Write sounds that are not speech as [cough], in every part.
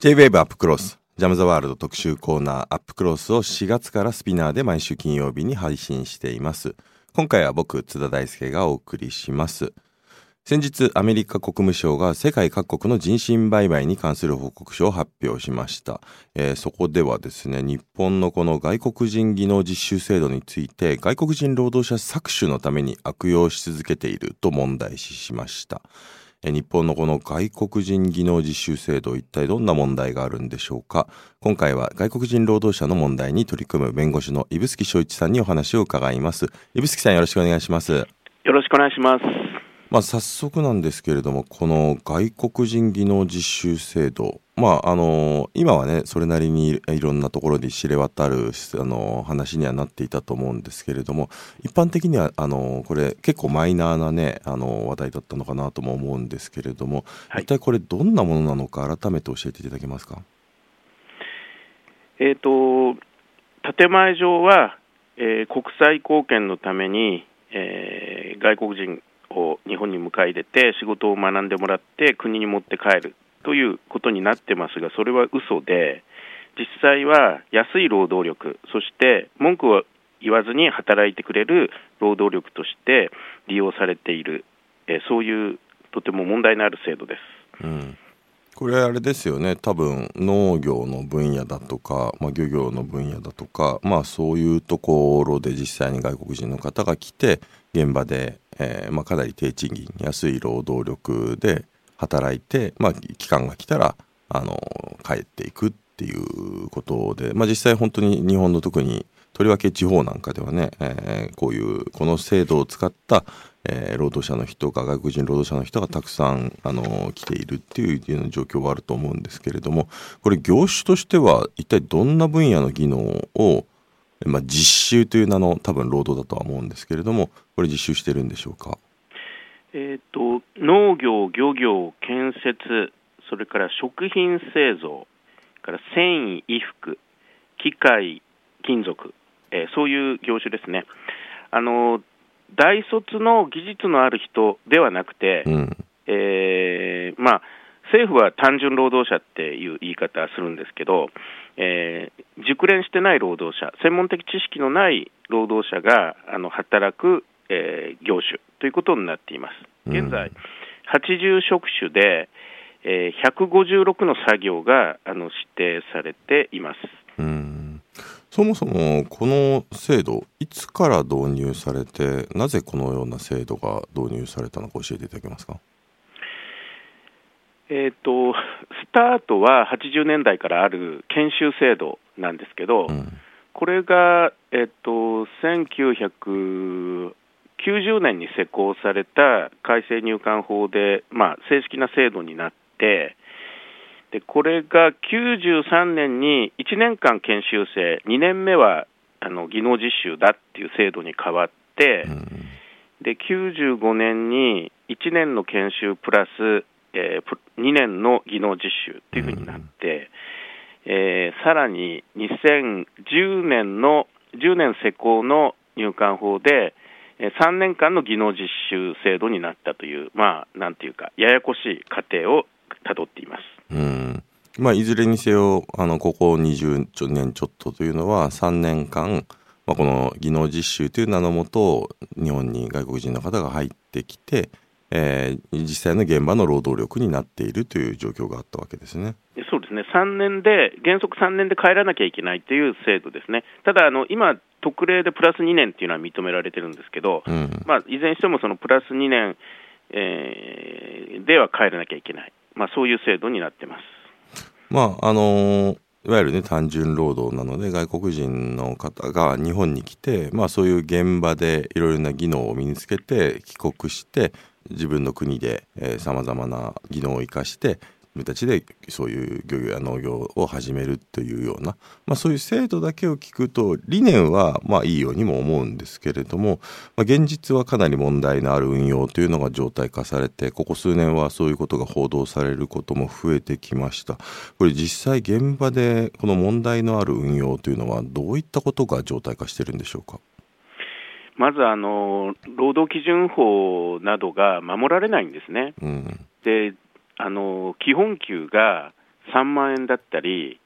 J-WAVE アップクロスジャム・ザ・ワールド特集コーナーアップクロスを4月からスピナーで毎週金曜日に配信しています。今回は僕津田大輔がお送りします。先日アメリカ国務省が世界各国の人身売買に関する報告書を発表しました、えーそこではですね日本のこの外国人技能実習制度について外国人労働者搾取のために悪用し続けていると問題視しました。日本のこの外国人技能実習制度一体どんな問題があるんでしょうか？今回は外国人労働者の問題に取り組む弁護士の指宿翔一さんにお話を伺います。指宿さんよろしくお願いします。よろしくお願いします。まあ、早速なんですけれどもこの外国人技能実習制度まああの今はねそれなりにいろんなところで知れ渡るあの話にはなっていたと思うんですけれども一般的にはあのこれ結構マイナーなねあの話題だったのかなとも思うんですけれども、はい。一体これどんなものなのか改めて教えていただけますか？えっ、と建前上は、えー国際貢献のために、えー外国人を日本に迎え入れて仕事を学んでもらって国に持って帰るということになってますがそれは嘘で実際は安い労働力そして文句を言わずに働いてくれる労働力として利用されている、えそういうとても問題のある制度です。うんこれあれですよね多分農業の分野だとか、まあ、漁業の分野だとか、まあ、そういうところで実際に外国人の方が来て現場で、えーまあ、かなり低賃金安い労働力で働いて、まあ、期間が来たらあの帰っていくっていうことで、まあ、実際本当に日本の特にとりわけ地方なんかではね、えーこういうこの制度を使った、えー労働者の人が外国人労働者の人がたくさんあの来ているっていうような状況はあると思うんですけれどもこれ業種としては一体どんな分野の技能を、まあ、実習という名の多分労働だとは思うんですけれどもこれ実習してるんでしょうか？えー、と農業、漁業、建設、それから食品製造、から繊維、衣服、機械、金属、えーそういう業種ですね。あの大卒の技術のある人ではなくて、うんえーまあ、政府は単純労働者っていう言い方するんですけど、えー熟練してない労働者、専門的知識のない労働者があの働く、えー業種ということになっています。現在、80職種で、えー156の作業があの指定されています。うんそもそもこの制度いつから導入されてなぜこのような制度が導入されたのか教えていただけますか？えー、とスタートは80年代からある研修制度なんですけど、うん。これが、えっと、1990年に施行された改正入管法で、まあ、正式な制度になって、でこれが93年に1年間研修生、2年目はあの技能実習だっていう制度に変わって、うん。で95年に1年の研修プラス、えー2年の技能実習というふうになって、えーさらに2010年の10年施行の入管法で、えー3年間の技能実習制度になったという、まあ、なんていうか、ややこしい過程をたどっています。うんまあ、いずれにせよあのここ20年ちょっとというのは3年間、まあ、この技能実習という名のもと日本に外国人の方が入ってきて、えー実際の現場の労働力になっているという状況があったわけですね。でそうですね、3年で、原則3年で帰らなきゃいけないという制度ですね、ただ、あの今、特例でプラス2年っていうのは認められてるんですけど、うんまあ、いずれにしてもそのプラス2年、えーでは帰らなきゃいけない、まあ、そういう制度になってます。まああのいわゆるね単純労働なので外国人の方が日本に来て、まあ、そういう現場でいろいろな技能を身につけて帰国して自分の国でさまざまな技能を生かして自分たちでそういう漁業や農業を始めるというような、まあ、そういう制度だけを聞くと理念はまあいいようにも思うんですけれども、まあ、現実はかなり問題のある運用というのが常態化されてここ数年はそういうことが報道されることも増えてきました。これ実際現場でこの問題のある運用というのはどういったことが常態化してるんでしょうか？まずあの労働基準法などが守られないんですね。うん、であの基本給が3万円だったり、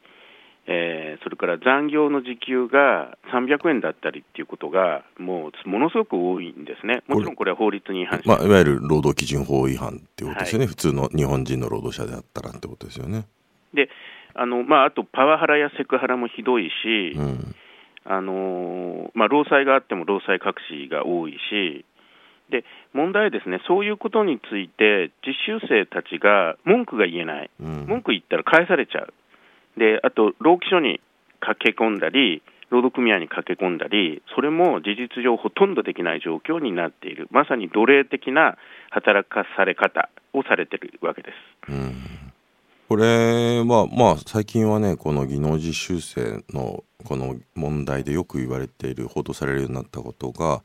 えー、それから残業の時給が300円だったりっていうことが、もうものすごく多いんですね、もちろんこれは法律に違反しまあ、いわゆる労働基準法違反っていうことですよね、はい、普通の日本人の労働者であったらってことですよね。であのまあ、あとパワハラやセクハラもひどいし、うん、あのまあ、労災があっても労災隠しが多いし、で問題はですねそういうことについて実習生たちが文句が言えない、うん、文句言ったら返されちゃう、であと労基署に駆け込んだり、労働組合に駆け込んだり、それも事実上ほとんどできない状況になっている、まさに奴隷的な働かされ方をされているわけです。うんこれは、まあ、最近はね、この技能実習生のこの問題でよく言われている、報道されるようになったことが、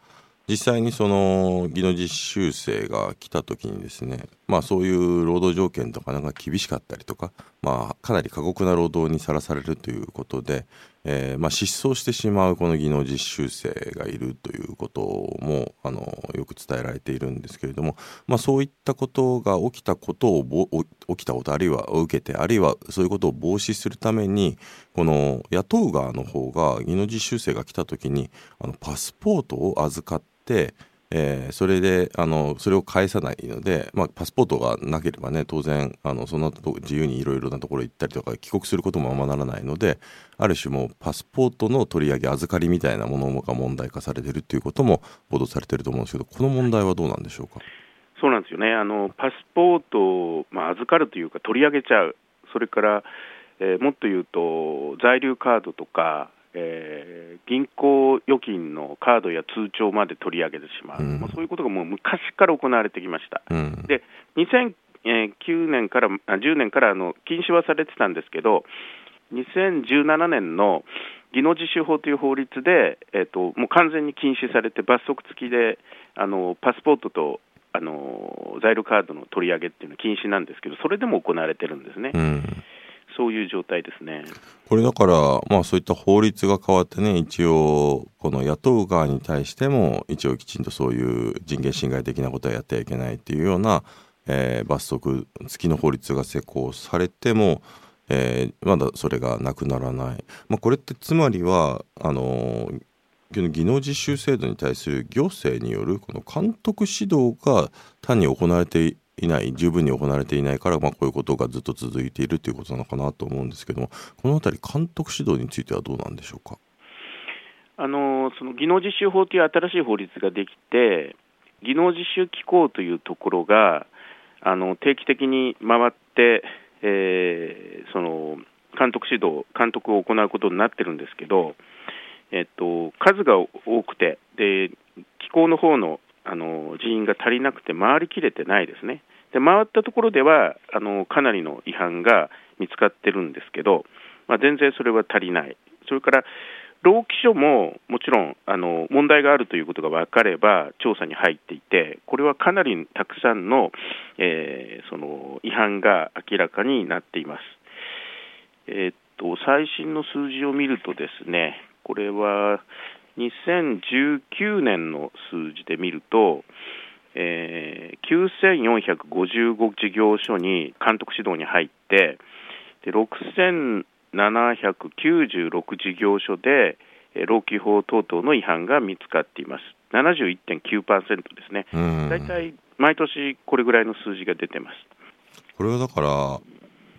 実際にその技能実習生が来た時にですね、まあ、そういう労働条件とかなんか厳しかったりとか、まあ、かなり過酷な労働にさらされるということで、えー、まあ失踪してしまうこの技能実習生がいるということもあのよく伝えられているんですけれども、まあ、そういったことが起きたことを起きたことあるいは受けてあるいはそういうことを防止するためにこの雇う側の方が技能実習生が来た時にあのパスポートを預かって、えー、それであのそれを返さないので、まあ、パスポートがなければね当然あのその後自由にいろいろなところ行ったりとか帰国することもままならないのである種もパスポートの取り上げ預かりみたいなものが問題化されているということも報道されてると思うんですけどこの問題はどうなんでしょうか？そうなんですよねあのパスポートを、まあ、預かるというか取り上げちゃうそれから、えー、もっと言うと在留カードとかえー、銀行預金のカードや通帳まで取り上げてしまう、うん、まあ、そういうことがもう昔から行われてきました。うん、で2009年から10年からあの禁止はされてたんですけど、2017年の技能実習法という法律で、えーと、もう完全に禁止されて、罰則付きであのパスポートとあの在留カードの取り上げっていうのは禁止なんですけど、それでも行われてるんですね。うんそういう状態ですね。これだから、まあ、そういった法律が変わってね一応この雇う側に対しても一応きちんとそういう人権侵害的なことはやってはいけないっていうような、えー、罰則付きの法律が施行されても、えー、まだそれがなくならない、まあ、これってつまりはあの技能実習制度に対する行政によるこの監督指導が単に行われていない十分に行われていないから、まあ、こういうことがずっと続いているということなのかなと思うんですけどもこの辺り監督指導についてはどうなんでしょうか？あのその技能実習法という新しい法律ができて技能実習機構というところがあの定期的に回って、えー、その監督指導監督を行うことになってるんですけど、えっと、数が多くてで機構の方のあの人員が足りなくて回りきれてないですね。で回ったところではあのかなりの違反が見つかってるんですけど、まあ、全然それは足りない、それから労基署ももちろんあの問題があるということが分かれば調査に入っていて、これはかなりたくさんの,、えー、その違反が明らかになっています。えー、っと最新の数字を見るとですね、これは2019年の数字で見ると、えー、9455事業所に監督指導に入ってで6796事業所で労基法等々の違反が見つかっています。71.9%ですね。大体毎年これぐらいの数字が出てます。これはだから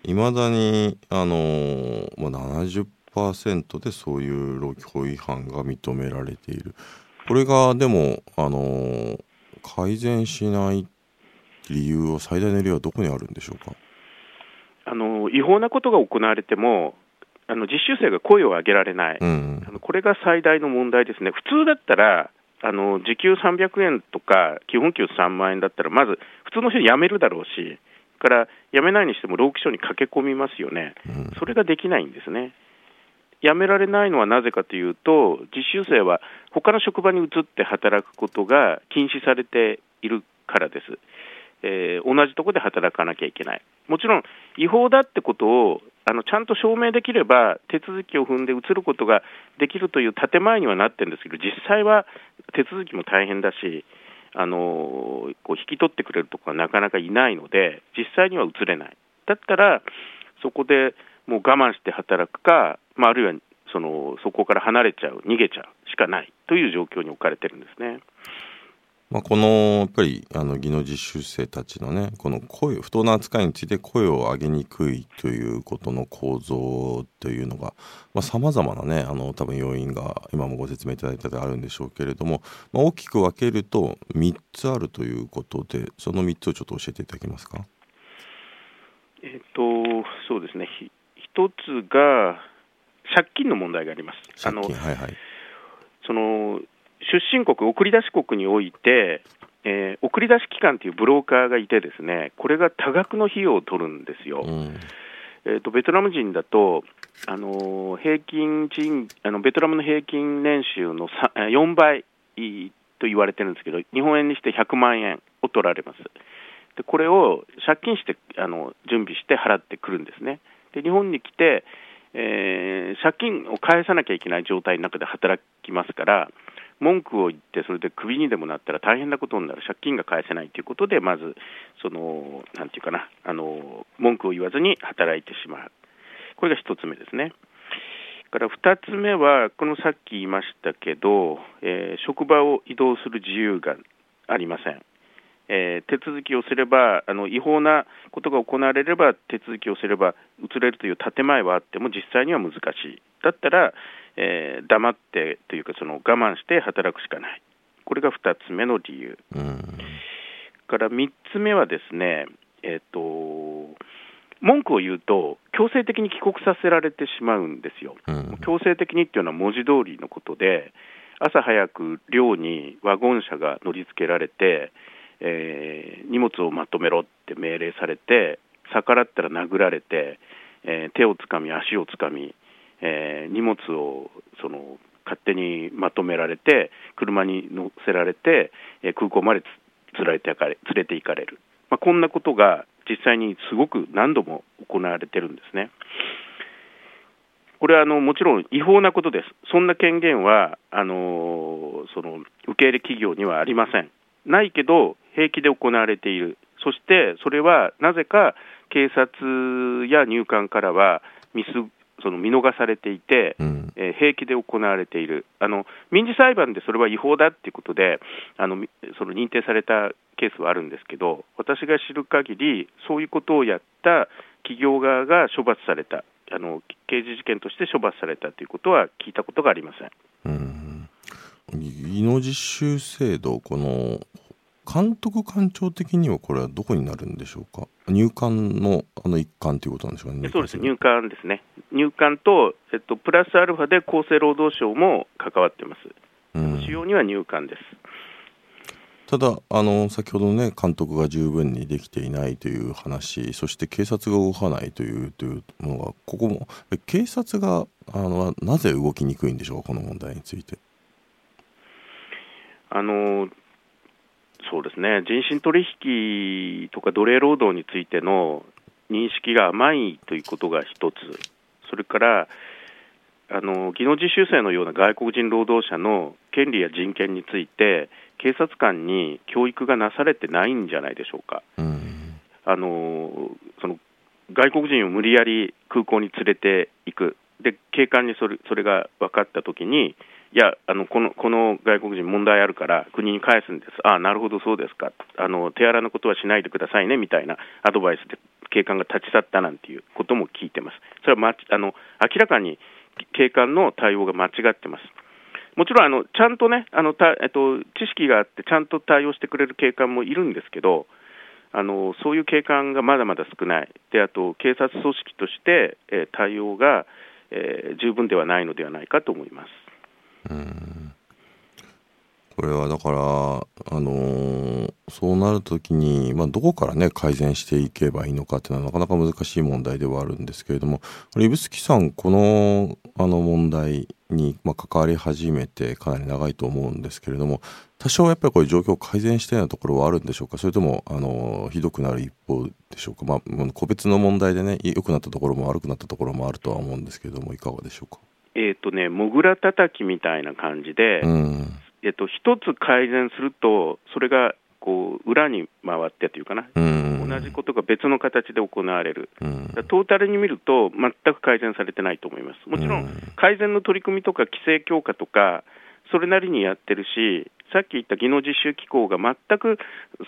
いまだにあのー、まあ、70 100%でそういう労基法違反が認められている。これがでもあの改善しない理由は最大の理由はどこにあるんでしょうか？あの違法なことが行われてもあの実習生が声を上げられない、うん、あのこれが最大の問題ですね、普通だったら、あの時給300円とか、基本給3万円だったら、まず普通の人辞めるだろうし、から辞めないにしても労基署に駆け込みますよね、うん、それができないんですね。辞められないのはなぜかというと、実習生は他の職場に移って働くことが禁止されているからです。えー、同じところで働かなきゃいけない、もちろん違法だってことをあのちゃんと証明できれば、手続きを踏んで移ることができるという建前にはなってるんですけど、実際は手続きも大変だし、あのこう引き取ってくれるところはなかなかいないので、実際には移れない。だったら、そこでもう我慢して働くか、まあ、あるいはそのそこから離れちゃう、逃げちゃうしかないという状況に置かれてるんですね。まあ、このやっぱりあの技能実習生たちのねこの声不当な扱いについて声を上げにくいということの構造というのがさまざ、まなねあの多分要因が今もご説明いただいたであるんでしょうけれども、まあ、大きく分けると3つあるということでその3つをちょっと教えていただけますか？えっとそうですね一つが借金の問題があります。あの、はいはい、その出身国、送り出し国において、えー、送り出し機関というブローカーがいて、ですねこれが多額の費用を取るんですよ。うん、えーと、ベトナム人だと、あの平均賃あのベトナムの平均年収の4倍と言われてるんですけど、日本円にして100万円を取られます。でこれを借金してあの準備して払ってくるんですね。で日本に来て、えー、借金を返さなきゃいけない状態の中で働きますから、文句を言って、それでクビにでもなったら大変なことになる、借金が返せないということで、まず、その、なんていうかな、あの、文句を言わずに働いてしまう。これが1つ目ですね。から2つ目は、このさっき言いましたけど、えー、職場を移動する自由がありません。えー、手続きをすればあの、違法なことが行われれば、手続きをすれば移れるという建前はあっても、実際には難しい。だったら、えー、黙ってというかその我慢して働くしかない、これが2つ目の理由。から3つ目はですね、えーと、文句を言うと、強制的に帰国させられてしまうんですよ。強制的にっていうのは文字通りのことで、朝早く寮にワゴン車が乗り付けられて、えー、荷物をまとめろって命令されて、逆らったら殴られて、えー、手をつかみ、足をつかみ、えー、荷物をその勝手にまとめられて、車に乗せられて、え、空港までつ連れてかれ連れて行かれる、まあ、こんなことが実際にすごく何度も行われてるんですね。これはあのもちろん違法なことです、そんな権限はあのその受け入れ企業にはありません。ないけど、平気で行われている、そしてそれはなぜか警察や入管からはミスその見逃されていて、うん、えー、平気で行われている。あの、民事裁判でそれは違法だっていうことであのその認定されたケースはあるんですけど、私が知る限り、そういうことをやった企業側が処罰された、あの刑事事件として処罰されたということは聞いたことがありません。うん技能実習制度、この監督官庁的にはこれはどこになるんでしょうか？入管のあの一環ということなんでしょうか？ねそうです。入管ですね。入管と、えっと、プラスアルファで厚生労働省も関わってます、うん、使用には入管です。ただあの先ほどね監督が十分にできていないという話そして警察が動かないというというのがここも警察があのなぜ動きにくいんでしょうか？この問題について。あのそうですね。人身取引とか奴隷労働についての認識が甘いということが一つ、それからあの技能実習生のような外国人労働者の権利や人権について、警察官に教育がなされてないんじゃないでしょうか。うん、あのその外国人を無理やり空港に連れていく、で警官にそれそれが分かったときに、いやあのこの、この外国人、問題あるから国に返すんです、ああ、なるほど、そうですかあの、手荒なことはしないでくださいねみたいなアドバイスで警官が立ち去ったなんていうことも聞いてます、それは、ま、あの明らかに警官の対応が間違ってます。もちろんあのちゃんとねあのた、えっと、知識があって、ちゃんと対応してくれる警官もいるんですけど、あのそういう警官がまだまだ少ない、であと警察組織として、え、対応が、えー、十分ではないのではないかと思います。うん。これはだからあのー、そうなるときに、まあ、どこからね改善していけばいいのかっていうのはなかなか難しい問題ではあるんですけれども指宿さんこのあの問題に、まあ、関わり始めてかなり長いと思うんですけれども多少やっぱりこういう状況を改善したようなところはあるんでしょうか？それともあのひどくなる一方でしょうか、まあ、個別の問題でね良くなったところも悪くなったところもあるとは思うんですけれどもいかがでしょうか？えっ、とね、もぐらたたきみたいな感じで、うん。えっと、一つ改善すると、それがこう裏に回ってというかな、うん、同じことが別の形で行われる、うん。トータルに見ると、全く改善されてないと思います。もちろうんん、改善の取り組みとか規制強化とか、それなりにやってるし、さっき言った技能実習機構が全く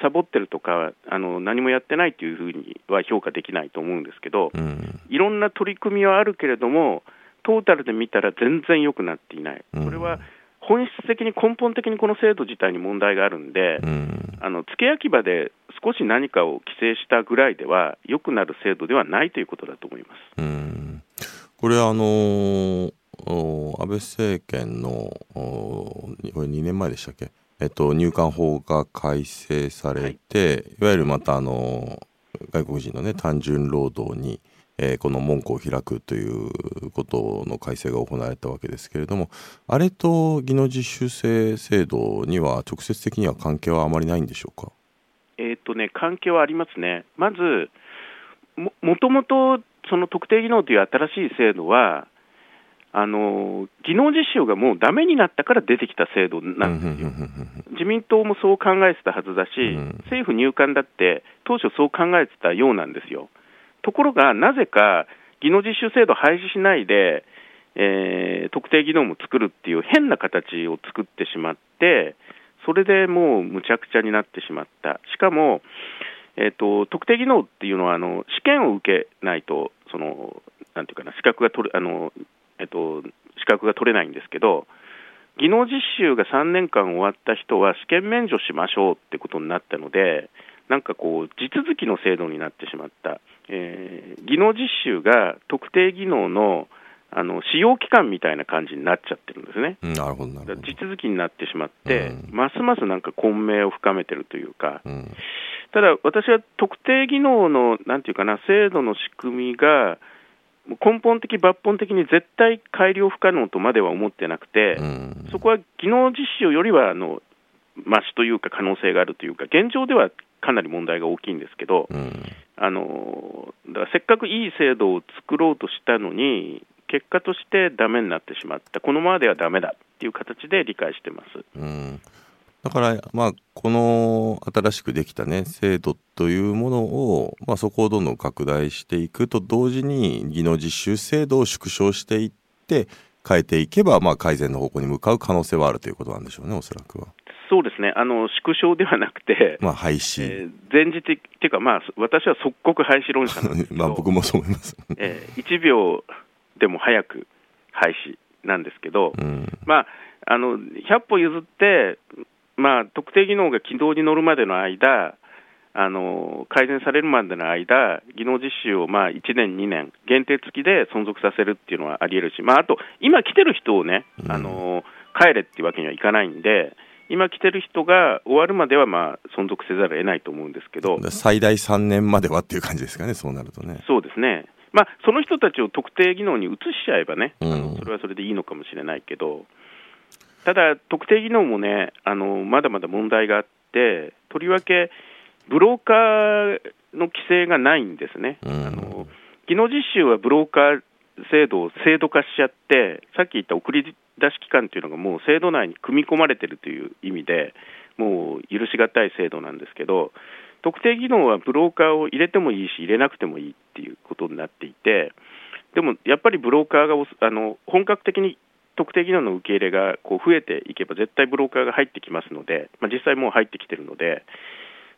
サボってるとか、あの何もやってないというふうには評価できないと思うんですけど、うん。いろんな取り組みはあるけれども、トータルで見たら全然良くなっていない、うん。これは本質的に根本的にこの制度自体に問題があるんで、うん。あの付け焼き場で少し何かを規制したぐらいでは、良くなる制度ではないということだと思います。うん。これあのーお安倍政権のおこれ2年前でしたっけ、えっと、入管法が改正されて、い、わゆるまたあの外国人のね単純労働に、えーこの門戸を開くということの改正が行われたわけですけれどもあれと技能実習生制度には直接的には関係はあまりないんでしょうか？えーっとね、関係はありますね。まず、ももともとその特定技能という新しい制度は、あの技能実習がもうダメになったから出てきた制度なんですよ。自民党もそう考えてたはずだし、うん政府入管だって当初そう考えてたようなんですよ。ところが、なぜか技能実習制度廃止しないで、えー特定技能も作るっていう変な形を作ってしまって、それでもうむちゃくちゃになってしまった。しかも、えー、と特定技能っていうのはあの試験を受けないとそのなんていうかな資格が取れあの、えっと資格が取れないんですけど技能実習が3年間終わった人は試験免除しましょうってことになったのでなんかこう地続きの制度になってしまった、えー技能実習が特定技能のあの使用期間みたいな感じになっちゃってるんですね。うんなるほどなだからるほど。地続きになってしまって、うんますますなんか混迷を深めてるというか、うんただ私は特定技能のなんていうかな制度の仕組みが根本的、抜本的に絶対改良不可能とまでは思ってなくて、うんそこは技能実習よりはあのマシというか可能性があるというか、現状ではかなり問題が大きいんですけど、うんあのだからせっかくいい制度を作ろうとしたのに、結果としてダメになってしまった、このままではダメだっていう形で理解してます。うん、だから、まあ、この新しくできたね制度というものを、まあ、そこをどんどん拡大していくと同時に技能実習制度を縮小していって変えていけば、まあ、改善の方向に向かう可能性はあるということなんでしょうねおそらくは。そうですね、あの縮小ではなくて、[laughs] まあ廃止、えー前時的っていうか、まあ、私は即刻廃止論者なんですけど、[laughs] まあ僕もそう思います。[laughs] えー1秒でも早く廃止なんですけど、うん。まあ、あの100歩譲って、まあ、特定技能が軌道に乗るまでの間、あの改善されるまでの間、技能実習をまあ1年、2年、限定付きで存続させるっていうのはありえるし、まあ、あと、今来てる人をね、うん。あの帰れっていうわけにはいかないんで、今来てる人が終わるまではまあ存続せざるを得ないと思うんですけど、最大3年まではっていう感じですかねそうなるとね。そうですね、まあ、その人たちを特定技能に移しちゃえばね、あうん。のそれはそれでいいのかもしれないけど、ただ、特定技能もね、あのまだまだ問題があって、とりわけブローカーの規制がないんですね。うん。あの技能実習はブローカー制度を制度化しちゃって、さっき言った送り出し期間というのがもう制度内に組み込まれているという意味で、もう許し難い制度なんですけど、特定技能はブローカーを入れてもいいし、入れなくてもいいっていうことになっていて、でもやっぱりブローカーがあの本格的に特定技能の受け入れがこう増えていけば、絶対ブローカーが入ってきますので、まあ、実際もう入ってきてるので、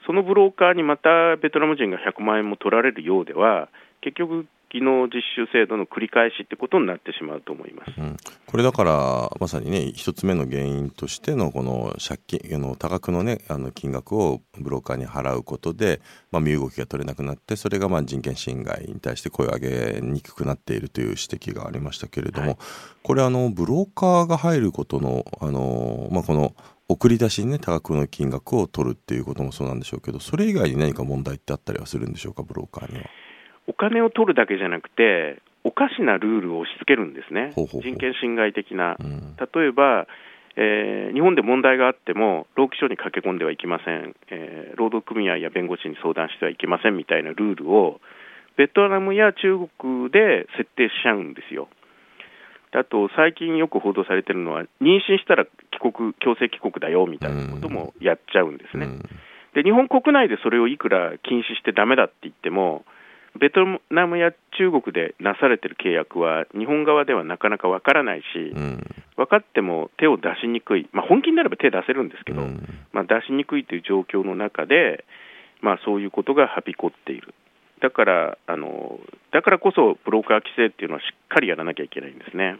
そのブローカーにまたベトナム人が100万円も取られるようでは、結局、技能実習制度の繰り返しってことになってしまうと思います。うん、これだからまさにね一つ目の原因としてのこの借金あの多額のねあの金額をブローカーに払うことで、まあ、身動きが取れなくなってそれがまあ人権侵害に対して声を上げにくくなっているという指摘がありましたけれども、はいこれあのブローカーが入ることのあの、まあ、この送り出しにね多額の金額を取るっていうこともそうなんでしょうけどそれ以外に何か問題ってあったりはするんでしょうかブローカーには。お金を取るだけじゃなくて、おかしなルールを押し付けるんですね、ほうほうほう人権侵害的な。うん例えば、えー日本で問題があっても、労基署に駆け込んではいけません、えー労働組合や弁護士に相談してはいけませんみたいなルールを、ベトナムや中国で設定しちゃうんですよ。あと、最近よく報道されてるのは、妊娠したら帰国、強制帰国だよみたいなこともやっちゃうんですね。うんで日本国内でそれをいくら禁止してダメだって言っても、ベトナムや中国でなされてる契約は、日本側ではなかなかわからないし、うん分かっても手を出しにくい、まあ、本気になれば手出せるんですけど、うんまあ、出しにくいという状況の中で、まあ、そういうことがはびこっている。だからあのだからこそ、ブローカー規制っていうのはしっかりやらなきゃいけないんですね。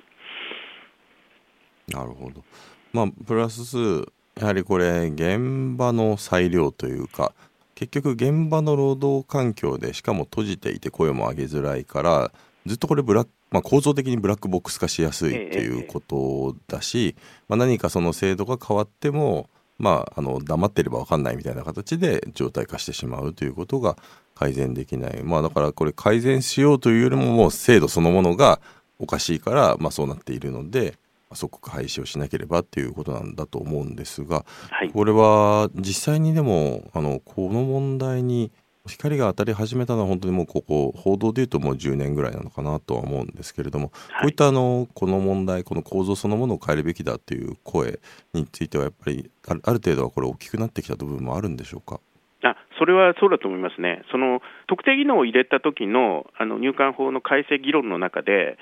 なるほど。まあプラスやはりこれ現場の裁量というか結局現場の労働環境でしかも閉じていて声も上げづらいからずっとこれブラック、まあ、構造的にブラックボックス化しやすいっていうことだし、まあ、何かその制度が変わってもまあ、あの黙ってれば分かんないみたいな形で状態化してしまうということが改善できない、まあ、だからこれ改善しようというよりももう制度そのものがおかしいから、まあ、そうなっているので即刻廃止をしなければっていうことなんだと思うんですがはい、これは実際にでもあのこの問題に光が当たり始めたのは本当にもうここ報道でいうともう10年ぐらいなのかなとは思うんですけれども、はい。こういったあのこの問題この構造そのものを変えるべきだっていう声についてはやっぱりあるある程度はこれ大きくなってきた部分もあるんでしょうか？あそれはそうだと思いますね、その特定技能を入れた時のあの入管法の改正議論の中で、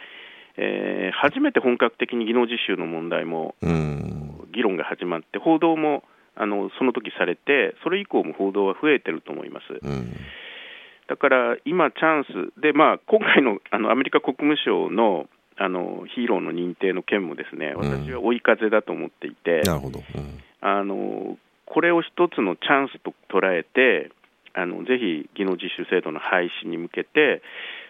えー初めて本格的に技能実習の問題もうん。議論が始まって、報道もあのその時されて、それ以降も報道は増えてると思います。うん。だから今、チャンスで、まあ、今回のあのアメリカ国務省のあのヒーローの認定の件もですね私は追い風だと思っていて、なるほど、うん。あのこれを一つのチャンスと捉えて、あのぜひ技能実習制度の廃止に向けて、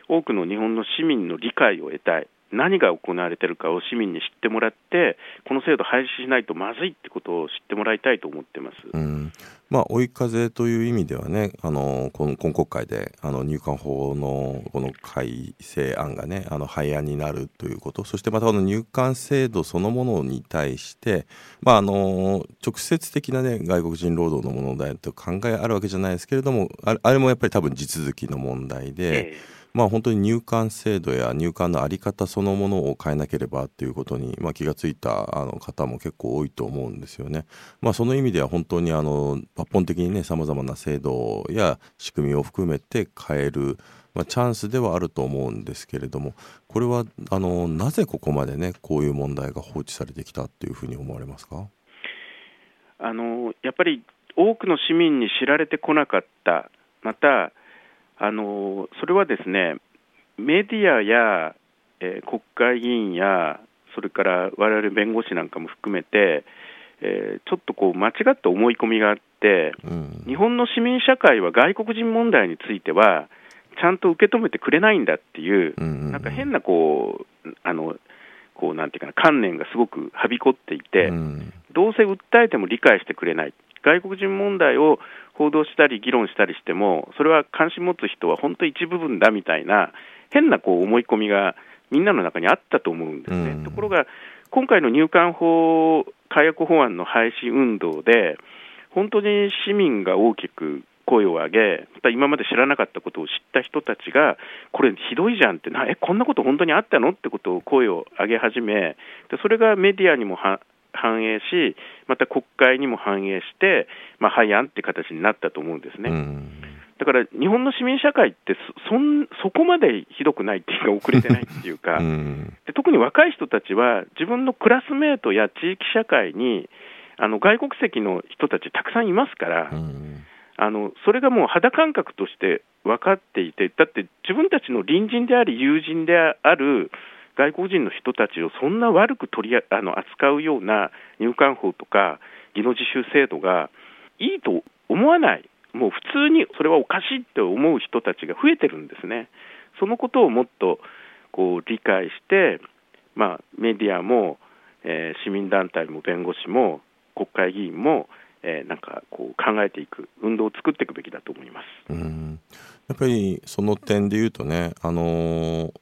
多くの日本の市民の理解を得たい、何が行われているかを市民に知ってもらって、この制度廃止しないとまずいってことを知ってもらいたいと思ってます。うんまあ追い風という意味ではねあの今今国会であの入管法のこの改正案がねあの廃案になるということそしてまたこの入管制度そのものに対して、まあ、あの直接的な、ね、外国人労働の問題と考えあるわけじゃないですけれどもあれあれもやっぱり多分地続きの問題で。えまあ、本当に入管制度や入管の在り方そのものを変えなければっていうことに、まあ、気がついたあの方も結構多いと思うんですよね。まあ、その意味では本当にあの抜本的にねさまざまな制度や仕組みを含めて変える、まあ、チャンスではあると思うんですけれどもこれはあのなぜここまでねこういう問題が放置されてきたっていうふうに思われますか？あのやっぱり多くの市民に知られてこなかった、またあのそれはですねメディアや、えー国会議員や、それから我々弁護士なんかも含めて、えーちょっとこう間違った思い込みがあって、うん。日本の市民社会は外国人問題については、ちゃんと受け止めてくれないんだっていう、うんうんうん。なんか変なこう、あのこうなんていうかな、観念がすごくはびこっていて。うん。どうせ訴えても理解してくれない、外国人問題を報道したり議論したりしても、それは関心持つ人は本当一部分だみたいな、変なこう思い込みがみんなの中にあったと思うんですね。うんところが、今回の入管法改悪法案の廃止運動で、本当に市民が大きく声を上げ、また今まで知らなかったことを知った人たちが、これ、ひどいじゃんってな、え、こんなこと本当にあったのってことを声を上げ始め、でそれがメディアにもは反映し、また国会にも反映して、まあ、廃案って形になったと思うんですね。うん。だから日本の市民社会ってそそん、そこまでひどくないっていうか、遅れてないっていうか、うん。で特に若い人たちは、自分のクラスメートや地域社会に、あの外国籍の人たちたくさんいますから、うん。あのそれがもう肌感覚として分かっていて、だって自分たちの隣人であり、友人である外国人の人たちをそんな悪く取りあの扱うような入管法とか技能実習制度がいいと思わない、もう普通にそれはおかしいって思う人たちが増えてるんですね。そのことをもっとこう理解して、まあ、メディアも、えー市民団体も弁護士も国会議員も、えーなんかこう考えていく運動を作っていくべきだと思います。うんやっぱりその点で言うとね、あのー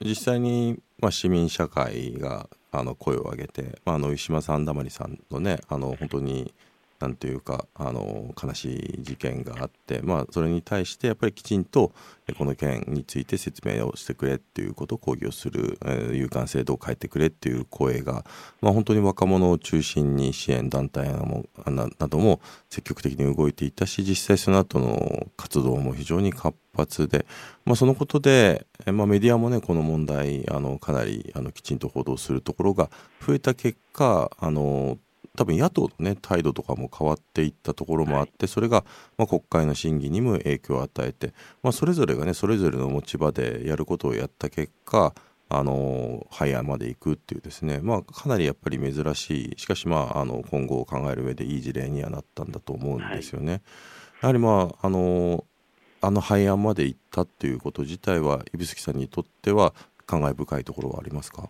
実際に、まあ、市民社会があの声を上げて、まあ、あの石間さんだまりさんのねあの本当になんていうかあの悲しい事件があって、まあ、それに対してやっぱりきちんとこの件について説明をしてくれっていうことを抗議をする、えー、有感制度を変えてくれっていう声が、まあ、本当に若者を中心に支援団体なども積極的に動いていたし実際その後の活動も非常に活発で、まあ、そのことで、まあ、メディアもねこの問題あのかなりあのきちんと報道するところが増えた結果あの多分野党のね態度とかも変わっていったところもあって、それが、まあ、国会の審議にも影響を与えて、まあ、それぞれがねそれぞれの持ち場でやることをやった結果あの廃案まで行くっていうですね、まあ、かなりやっぱり珍しい。しかし、まあ、あの今後を考える上でいい事例にはなったんだと思うんですよね。はい、やはりまああのあの廃案まで行ったっていうこと自体は指宿さんにとっては感慨深いところはありますか？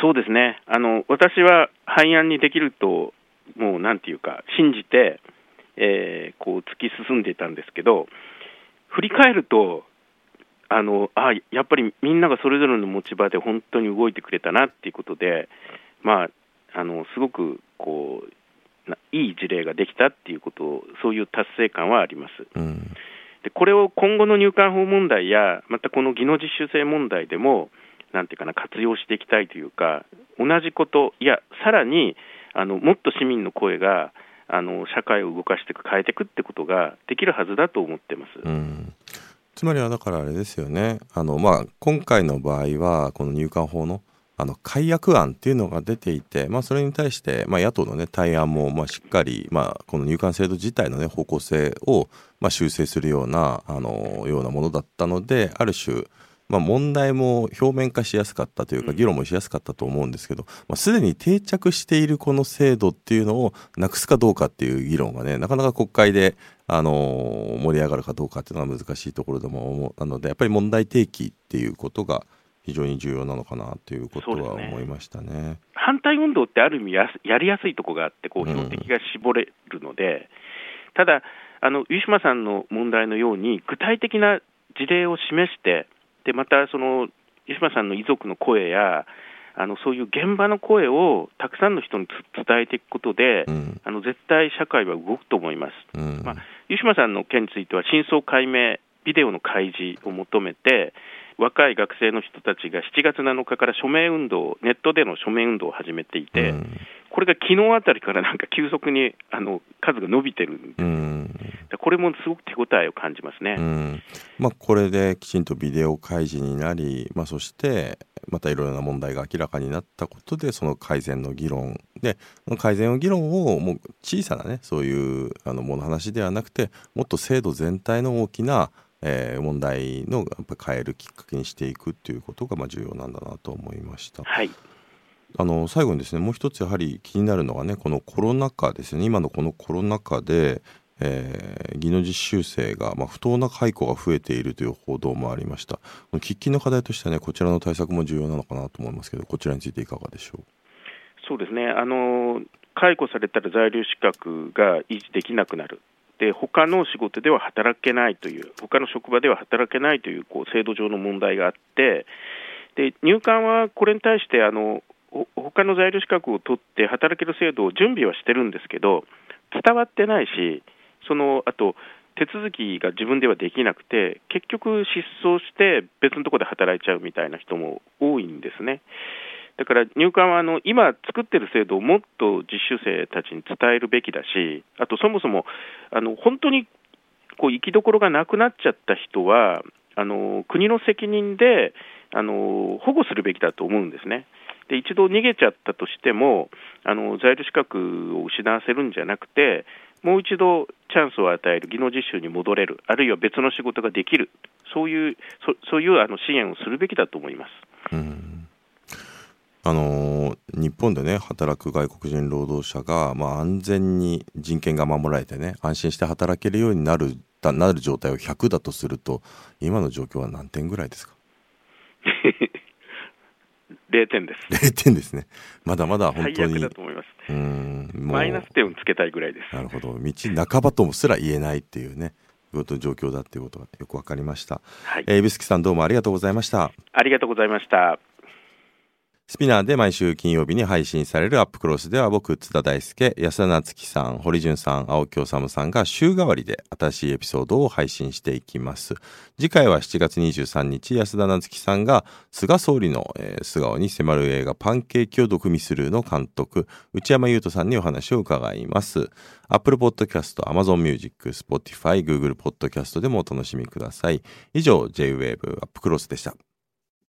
そうですねあの私は廃案にできるともうなんていうか信じて、えー、こう突き進んでいたんですけど振り返るとあのあやっぱりみんながそれぞれの持ち場で本当に動いてくれたなっていうことで、まあ、あのすごくこういい事例ができたっていうことそういう達成感はあります。うんでこれを今後の入管法問題やまたこの技能実習生問題でもなんていうかな活用していきたいというか同じこといやさらにあのもっと市民の声があの社会を動かしていく変えていくってことができるはずだと思ってます。うんつまりはだからあれですよねあの、まあ、今回の場合はこの入管法のあの改悪案っていうのが出ていて、まあ、それに対して、まあ、野党の、ね、対案も、まあ、しっかり、まあ、この入管制度自体の、ね、方向性を、まあ、修正するようなあのようなものだったのである種まあ、問題も表面化しやすかったというか議論もしやすかったと思うんですけど、まあ、すでに定着しているこの制度っていうのをなくすかどうかっていう議論がねなかなか国会で、あの盛り上がるかどうかっていうのは難しいところでも思うなのでやっぱり問題提起っていうことが非常に重要なのかなということは思いましたね、ね、反対運動ってある意味ややりやすいところがあってこう標的が絞れるので、うん、ただあのウィシュマさんの問題のように具体的な事例を示してでまたその湯島さんの遺族の声やあのそういう現場の声をたくさんの人に伝えていくことで、うん、あの絶対社会は動くと思います、うん、まあ、湯島さんの件については真相解明、ビデオの開示を求めて、若い学生の人たちが7月7日から署名運動、ネットでの署名運動を始めていて、うん、これが昨日あたりから [laughs] なんか急速にあの数が伸びてる。んです、うん、これもすごく手応えを感じますね、うん、まあ、これできちんとビデオ開示になり、まあ、そしてまたいろいろな問題が明らかになったことでその改善の議論で改善の議論をもう小さなねそういうあのもの話ではなくてもっと制度全体の大きなえー、問題のやっぱ変えるきっかけにしていくっていうことがまあ重要なんだなと思いました。はい。あの最後にですねもう一つやはり気になるのはねこのコロナ禍ですね。今のこのコロナ禍で、えー、技能実習生が、まあ、不当な解雇が増えているという報道もありました。喫緊の課題としてはねこちらの対策も重要なのかなと思いますけどこちらについていかがでしょう？そうですね。あの解雇されたら在留資格が維持できなくなるで他の仕事では働けないという他の職場では働けないというこう制度上の問題があってで入管はこれに対してあの他の在留資格を取って働ける制度を準備はしてるんですけど伝わってないしそのあと手続きが自分ではできなくて結局失踪して別のところで働いちゃうみたいな人も多いんですね。だから入管はあの今作ってる制度をもっと実習生たちに伝えるべきだし、あとそもそもあの本当にこう生きどころがなくなっちゃった人は、あの国の責任であの保護するべきだと思うんですね。で一度逃げちゃったとしてもあの在留資格を失わせるんじゃなくてもう一度チャンスを与える技能実習に戻れるあるいは別の仕事ができるそういうそそういうあの支援をするべきだと思います。うんあの日本でね働く外国人労働者が、まあ、安全に人権が守られてね安心して働けるようになるなる状態を100だとすると今の状況は何点ぐらいですか？[laughs] 0点です。0点ですね。まだまだ本当にだと思います。うんマイナス点をつけたいぐらいです。なるほど。道半ばともすら言えないっていうねこと状況だっていうことがよく分かりました。はい、えー、指宿さんどうもありがとうございました。ありがとうございました。スピナーで毎週金曜日に配信されるアップクロスでは僕、津田大輔、安田夏樹さん、堀潤さん、青木治さんが週替わりで新しいエピソードを配信していきます。次回は7月23日、安田夏樹さんが菅総理の、えー素顔に迫る映画パンケーキを毒味するの監督、内山優斗さんにお話を伺います。Apple Podcast、Amazon Music、Spotify、Google Podcast でもお楽しみください。以上、J-Wave アップクロスでした。